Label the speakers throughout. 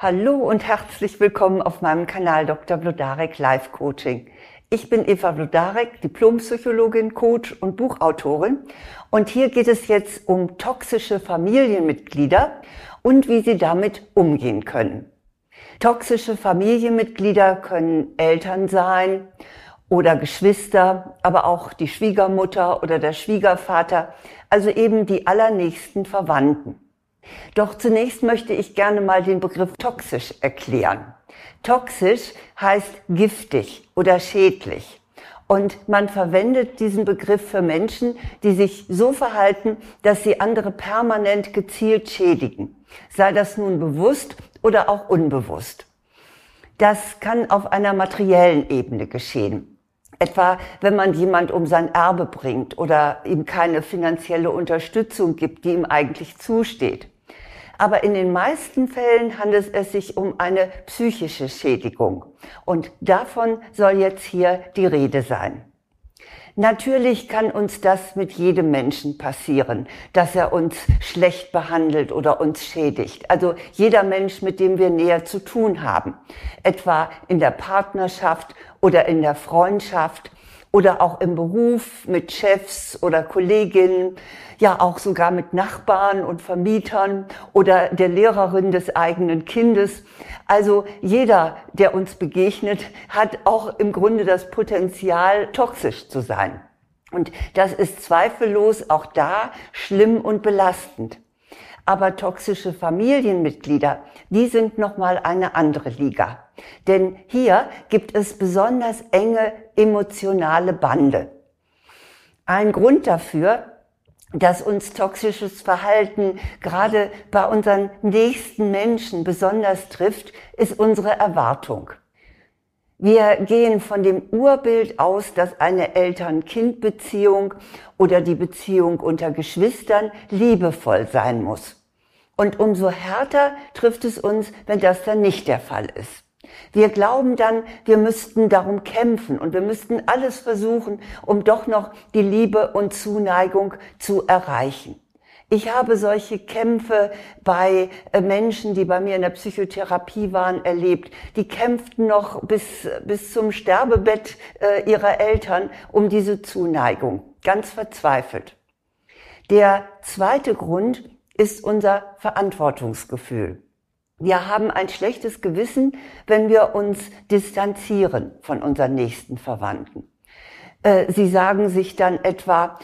Speaker 1: Hallo und herzlich willkommen auf meinem Kanal Dr. Blodarek Live Coaching. Ich bin Eva Blodarek, Diplompsychologin, Coach und Buchautorin. Und hier geht es jetzt um toxische Familienmitglieder und wie sie damit umgehen können. Toxische Familienmitglieder können Eltern sein oder Geschwister, aber auch die Schwiegermutter oder der Schwiegervater, also eben die allernächsten Verwandten. Doch zunächst möchte ich gerne mal den Begriff toxisch erklären. Toxisch heißt giftig oder schädlich. Und man verwendet diesen Begriff für Menschen, die sich so verhalten, dass sie andere permanent gezielt schädigen. Sei das nun bewusst oder auch unbewusst. Das kann auf einer materiellen Ebene geschehen. Etwa, wenn man jemand um sein Erbe bringt oder ihm keine finanzielle Unterstützung gibt, die ihm eigentlich zusteht aber in den meisten Fällen handelt es sich um eine psychische Schädigung. Und davon soll jetzt hier die Rede sein. Natürlich kann uns das mit jedem Menschen passieren, dass er uns schlecht behandelt oder uns schädigt. Also jeder Mensch, mit dem wir näher zu tun haben. Etwa in der Partnerschaft oder in der Freundschaft oder auch im Beruf mit Chefs oder Kolleginnen, ja auch sogar mit Nachbarn und Vermietern oder der Lehrerin des eigenen Kindes. Also jeder, der uns begegnet, hat auch im Grunde das Potenzial, toxisch zu sein. Und das ist zweifellos auch da schlimm und belastend. Aber toxische Familienmitglieder, die sind nochmal eine andere Liga. Denn hier gibt es besonders enge emotionale Bande. Ein Grund dafür, dass uns toxisches Verhalten gerade bei unseren nächsten Menschen besonders trifft, ist unsere Erwartung. Wir gehen von dem Urbild aus, dass eine Eltern-Kind-Beziehung oder die Beziehung unter Geschwistern liebevoll sein muss. Und umso härter trifft es uns, wenn das dann nicht der Fall ist. Wir glauben dann, wir müssten darum kämpfen und wir müssten alles versuchen, um doch noch die Liebe und Zuneigung zu erreichen. Ich habe solche Kämpfe bei äh, Menschen, die bei mir in der Psychotherapie waren, erlebt. Die kämpften noch bis, bis zum Sterbebett äh, ihrer Eltern um diese Zuneigung. Ganz verzweifelt. Der zweite Grund ist unser Verantwortungsgefühl. Wir haben ein schlechtes Gewissen, wenn wir uns distanzieren von unseren nächsten Verwandten. Äh, sie sagen sich dann etwa,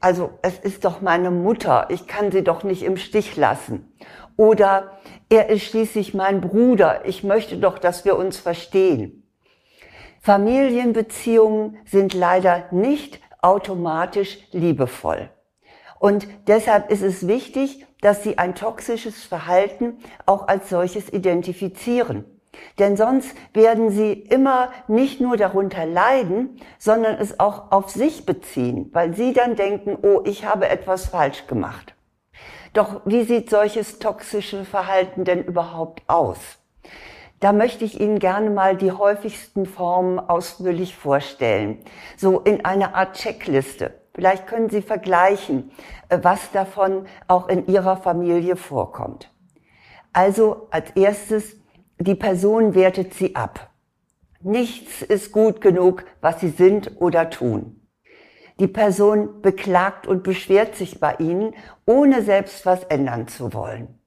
Speaker 1: also es ist doch meine Mutter, ich kann sie doch nicht im Stich lassen. Oder er ist schließlich mein Bruder, ich möchte doch, dass wir uns verstehen. Familienbeziehungen sind leider nicht automatisch liebevoll. Und deshalb ist es wichtig, dass sie ein toxisches Verhalten auch als solches identifizieren. Denn sonst werden sie immer nicht nur darunter leiden, sondern es auch auf sich beziehen, weil sie dann denken, oh, ich habe etwas falsch gemacht. Doch wie sieht solches toxische Verhalten denn überhaupt aus? Da möchte ich Ihnen gerne mal die häufigsten Formen ausführlich vorstellen. So in einer Art Checkliste. Vielleicht können Sie vergleichen, äh, was davon auch in Ihrer Familie vorkommt. Also als erstes, die Person wertet Sie ab. Nichts ist gut genug, was Sie sind oder tun. Die Person beklagt und beschwert sich bei Ihnen, ohne selbst was ändern zu wollen.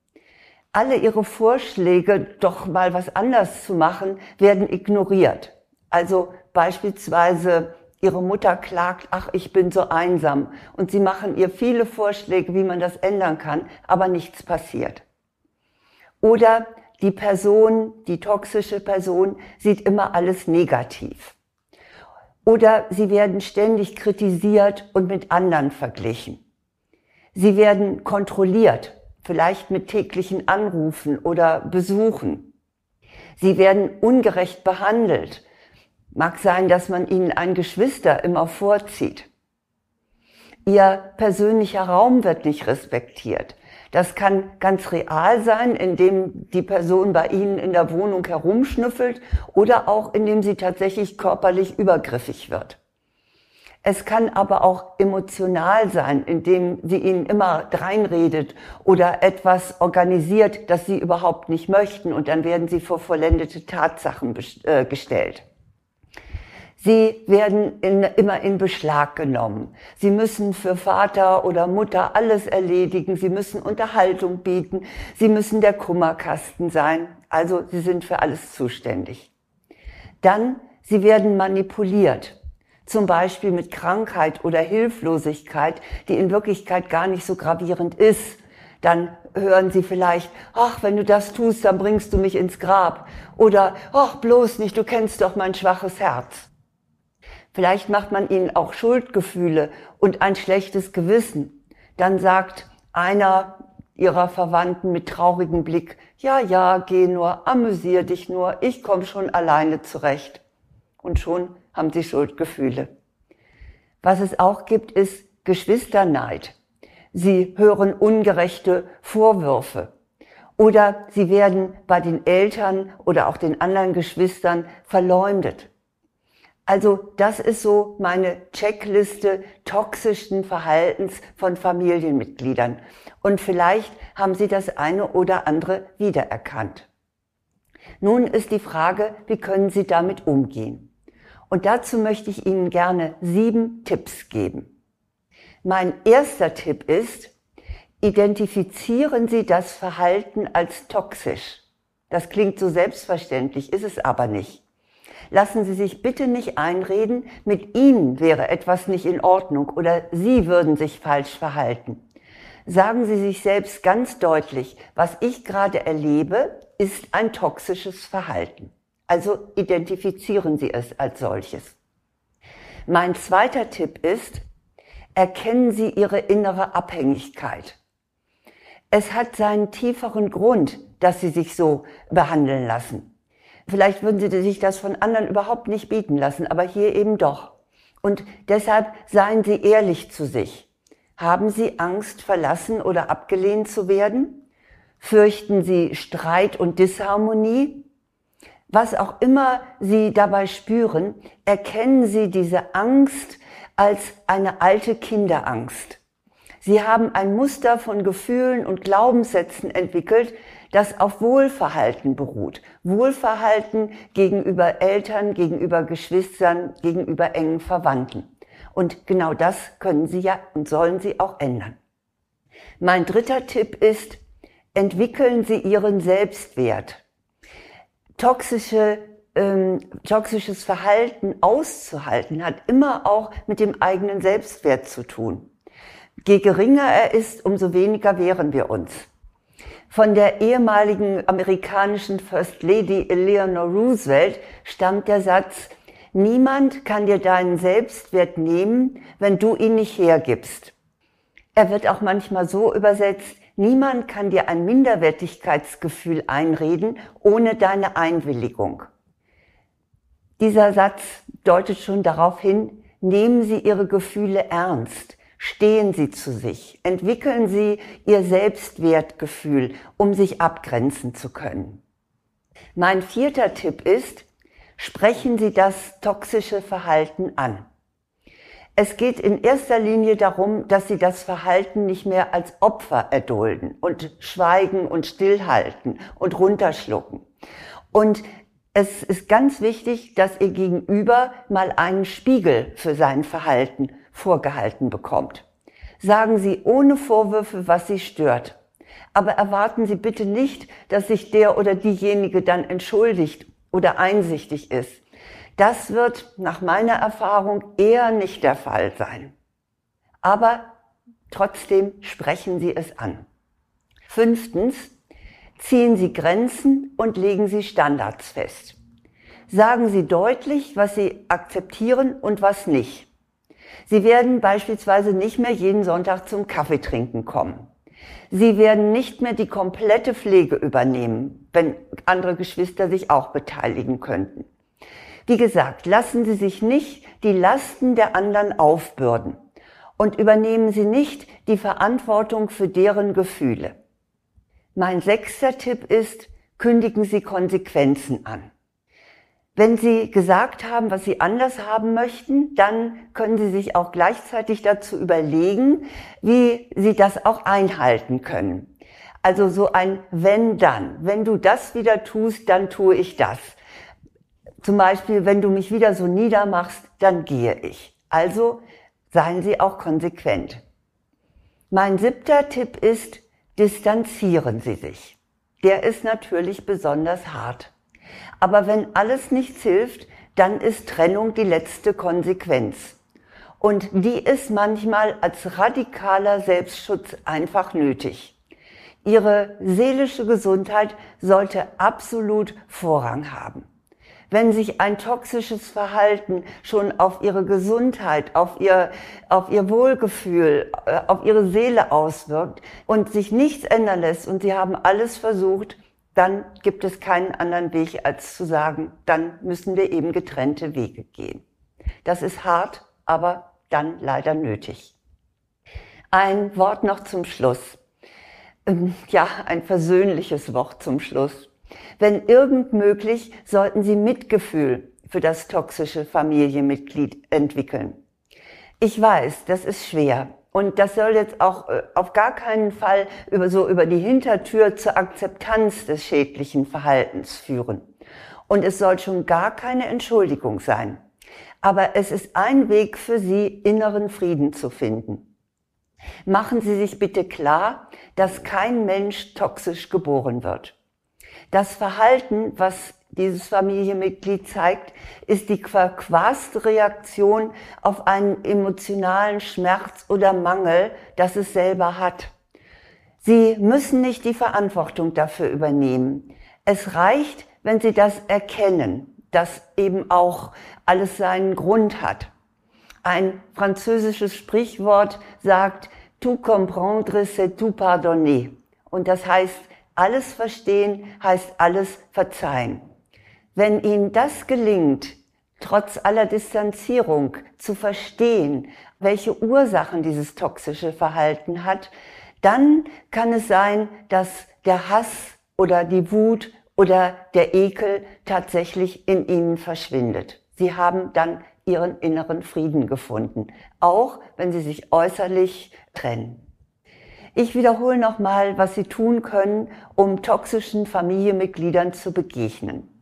Speaker 1: Alle Ihre Vorschläge, doch mal was anders zu machen, werden ignoriert. Also beispielsweise Ihre Mutter klagt, ach, ich bin so einsam. Und Sie machen ihr viele Vorschläge, wie man das ändern kann, aber nichts passiert. Oder die Person, die toxische Person, sieht immer alles negativ. Oder sie werden ständig kritisiert und mit anderen verglichen. Sie werden kontrolliert, vielleicht mit täglichen Anrufen oder Besuchen. Sie werden ungerecht behandelt, Mag sein, dass man ihnen ein Geschwister immer vorzieht. Ihr persönlicher Raum wird nicht respektiert. Das kann ganz real sein, indem die Person bei Ihnen in der Wohnung herumschnüffelt oder auch indem sie tatsächlich körperlich übergriffig wird. Es kann aber auch emotional sein, indem sie ihnen immer dreinredet oder etwas organisiert, das sie überhaupt nicht möchten und dann werden sie vor vollendete Tatsachen äh, gestellt. Sie werden in, immer in Beschlag genommen. Sie müssen für Vater oder Mutter alles erledigen. Sie müssen Unterhaltung bieten. Sie müssen der Kummerkasten sein. Also sie sind für alles zuständig. Dann, sie werden manipuliert zum Beispiel mit Krankheit oder Hilflosigkeit, die in Wirklichkeit gar nicht so gravierend ist, dann hören Sie vielleicht, ach, wenn du das tust, dann bringst du mich ins Grab. Oder, ach, bloß nicht, du kennst doch mein schwaches Herz. Vielleicht macht man ihnen auch Schuldgefühle und ein schlechtes Gewissen. Dann sagt einer ihrer Verwandten mit traurigem Blick, ja, ja, geh nur, amüsier dich nur, ich komm schon alleine zurecht. Und schon haben sie Schuldgefühle. Was es auch gibt, ist Geschwisterneid. Sie hören ungerechte Vorwürfe. Oder sie werden bei den Eltern oder auch den anderen Geschwistern verleumdet. Also das ist so meine Checkliste toxischen Verhaltens von Familienmitgliedern. Und vielleicht haben Sie das eine oder andere wiedererkannt. Nun ist die Frage, wie können Sie damit umgehen? Und dazu möchte ich Ihnen gerne sieben Tipps geben. Mein erster Tipp ist, identifizieren Sie das Verhalten als toxisch. Das klingt so selbstverständlich, ist es aber nicht. Lassen Sie sich bitte nicht einreden, mit Ihnen wäre etwas nicht in Ordnung oder Sie würden sich falsch verhalten. Sagen Sie sich selbst ganz deutlich, was ich gerade erlebe, ist ein toxisches Verhalten. Also identifizieren Sie es als solches. Mein zweiter Tipp ist, erkennen Sie Ihre innere Abhängigkeit. Es hat seinen tieferen Grund, dass Sie sich so behandeln lassen. Vielleicht würden Sie sich das von anderen überhaupt nicht bieten lassen, aber hier eben doch. Und deshalb seien Sie ehrlich zu sich. Haben Sie Angst, verlassen oder abgelehnt zu werden? Fürchten Sie Streit und Disharmonie? was auch immer Sie dabei spüren, erkennen Sie diese Angst als eine alte Kinderangst. Sie haben ein Muster von Gefühlen und Glaubenssätzen entwickelt, das auf Wohlverhalten beruht. Wohlverhalten gegenüber Eltern, gegenüber Geschwistern, gegenüber engen Verwandten. Und genau das können Sie ja und sollen Sie auch ändern. Mein dritter Tipp ist, entwickeln Sie Ihren Selbstwert toxische, ähm, toxisches Verhalten auszuhalten, hat immer auch mit dem eigenen Selbstwert zu tun. Je geringer er ist, umso weniger wehren wir uns. Von der ehemaligen amerikanischen First Lady Eleanor Roosevelt stammt der Satz, niemand kann dir deinen Selbstwert nehmen, wenn du ihn nicht hergibst. Er wird auch manchmal so übersetzt, Niemand kann dir ein Minderwertigkeitsgefühl einreden ohne deine Einwilligung. Dieser Satz deutet schon darauf hin, nehmen Sie Ihre Gefühle ernst, stehen Sie zu sich, entwickeln Sie Ihr Selbstwertgefühl, um sich abgrenzen zu können. Mein vierter Tipp ist, sprechen Sie das toxische Verhalten an. Es geht in erster Linie darum, dass sie das Verhalten nicht mehr als Opfer erdulden und schweigen und stillhalten und runterschlucken. Und es ist ganz wichtig, dass ihr Gegenüber mal einen Spiegel für sein Verhalten vorgehalten bekommt. Sagen Sie ohne Vorwürfe, was Sie stört. Aber erwarten Sie bitte nicht, dass sich der oder diejenige dann entschuldigt oder einsichtig ist. Das wird nach meiner Erfahrung eher nicht der Fall sein. Aber trotzdem sprechen Sie es an. Fünftens, ziehen Sie Grenzen und legen Sie Standards fest. Sagen Sie deutlich, was Sie akzeptieren und was nicht. Sie werden beispielsweise nicht mehr jeden Sonntag zum Kaffeetrinken kommen. Sie werden nicht mehr die komplette Pflege übernehmen, wenn andere Geschwister sich auch beteiligen könnten. Wie gesagt, lassen Sie sich nicht die Lasten der anderen aufbürden und übernehmen Sie nicht die Verantwortung für deren Gefühle. Mein sechster Tipp ist, kündigen Sie Konsequenzen an. Wenn Sie gesagt haben, was Sie anders haben möchten, dann können Sie sich auch gleichzeitig dazu überlegen, wie Sie das auch einhalten können. Also so ein wenn dann. Wenn du das wieder tust, dann tue ich das. Zum Beispiel, wenn du mich wieder so niedermachst, dann gehe ich. Also seien Sie auch konsequent. Mein siebter Tipp ist, distanzieren Sie sich. Der ist natürlich besonders hart. Aber wenn alles nichts hilft, dann ist Trennung die letzte Konsequenz. Und die ist manchmal als radikaler Selbstschutz einfach nötig. Ihre seelische Gesundheit sollte absolut Vorrang haben. Wenn sich ein toxisches Verhalten schon auf ihre Gesundheit, auf ihr, auf ihr Wohlgefühl, äh, auf ihre Seele auswirkt und sich nichts ändern lässt und sie haben alles versucht, dann gibt es keinen anderen Weg, als zu sagen, dann müssen wir eben getrennte Wege gehen. Das ist hart, aber dann leider nötig. Ein Wort noch zum Schluss. Ähm, ja, ein versöhnliches Wort zum Schluss. Wenn irgend möglich, sollten Sie Mitgefühl für das toxische Familienmitglied entwickeln. Ich weiß, das ist schwer. Und das soll jetzt auch äh, auf gar keinen Fall über so über die Hintertür zur Akzeptanz des schädlichen Verhaltens führen. Und es soll schon gar keine Entschuldigung sein. Aber es ist ein Weg für Sie, inneren Frieden zu finden. Machen Sie sich bitte klar, dass kein Mensch toxisch geboren wird. Das Verhalten, was dieses Familienmitglied zeigt, ist die verquaste Reaktion auf einen emotionalen Schmerz oder Mangel, das es selber hat. Sie müssen nicht die Verantwortung dafür übernehmen. Es reicht, wenn Sie das erkennen, dass eben auch alles seinen Grund hat. Ein französisches Sprichwort sagt, tout comprendre, c'est tout pardonner. Und das heißt, alles verstehen heißt alles verzeihen. Wenn Ihnen das gelingt, trotz aller Distanzierung zu verstehen, welche Ursachen dieses toxische Verhalten hat, dann kann es sein, dass der Hass oder die Wut oder der Ekel tatsächlich in Ihnen verschwindet. Sie haben dann Ihren inneren Frieden gefunden, auch wenn Sie sich äußerlich trennen. Ich wiederhole nochmal, was Sie tun können, um toxischen Familienmitgliedern zu begegnen.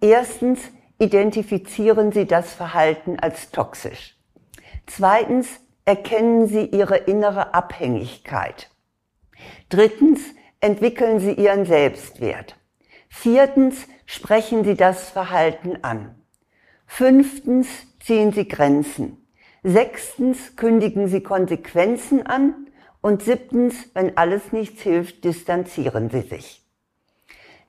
Speaker 1: Erstens, identifizieren Sie das Verhalten als toxisch. Zweitens, erkennen Sie Ihre innere Abhängigkeit. Drittens, entwickeln Sie Ihren Selbstwert. Viertens, sprechen Sie das Verhalten an. Fünftens, ziehen Sie Grenzen. Sechstens, kündigen Sie Konsequenzen an. Und siebtens, wenn alles nichts hilft, distanzieren Sie sich.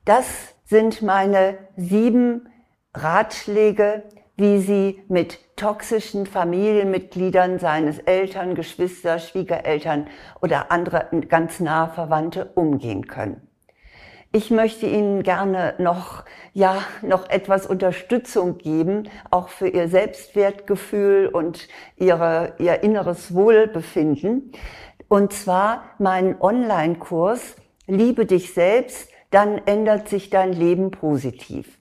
Speaker 1: Das sind meine sieben Ratschläge, wie Sie mit toxischen Familienmitgliedern seines Eltern, Geschwister, Schwiegereltern oder andere ganz nahe Verwandte umgehen können. Ich möchte Ihnen gerne noch, ja, noch etwas Unterstützung geben, auch für Ihr Selbstwertgefühl und Ihre, Ihr inneres Wohlbefinden. Und zwar meinen Online-Kurs Liebe dich selbst, dann ändert sich dein Leben positiv.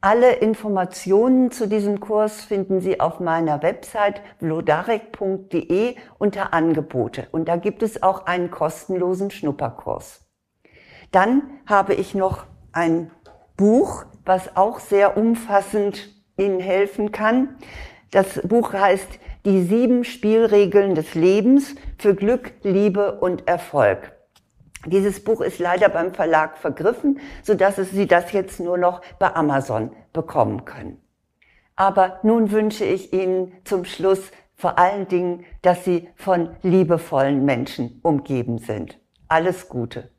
Speaker 1: Alle Informationen zu diesem Kurs finden Sie auf meiner Website vlodarek.de unter Angebote. Und da gibt es auch einen kostenlosen Schnupperkurs. Dann habe ich noch ein Buch, was auch sehr umfassend Ihnen helfen kann. Das Buch heißt Die sieben Spielregeln des Lebens für Glück, Liebe und Erfolg. Dieses Buch ist leider beim Verlag vergriffen, so dass Sie das jetzt nur noch bei Amazon bekommen können. Aber nun wünsche ich Ihnen zum Schluss vor allen Dingen, dass Sie von liebevollen Menschen umgeben sind. Alles Gute.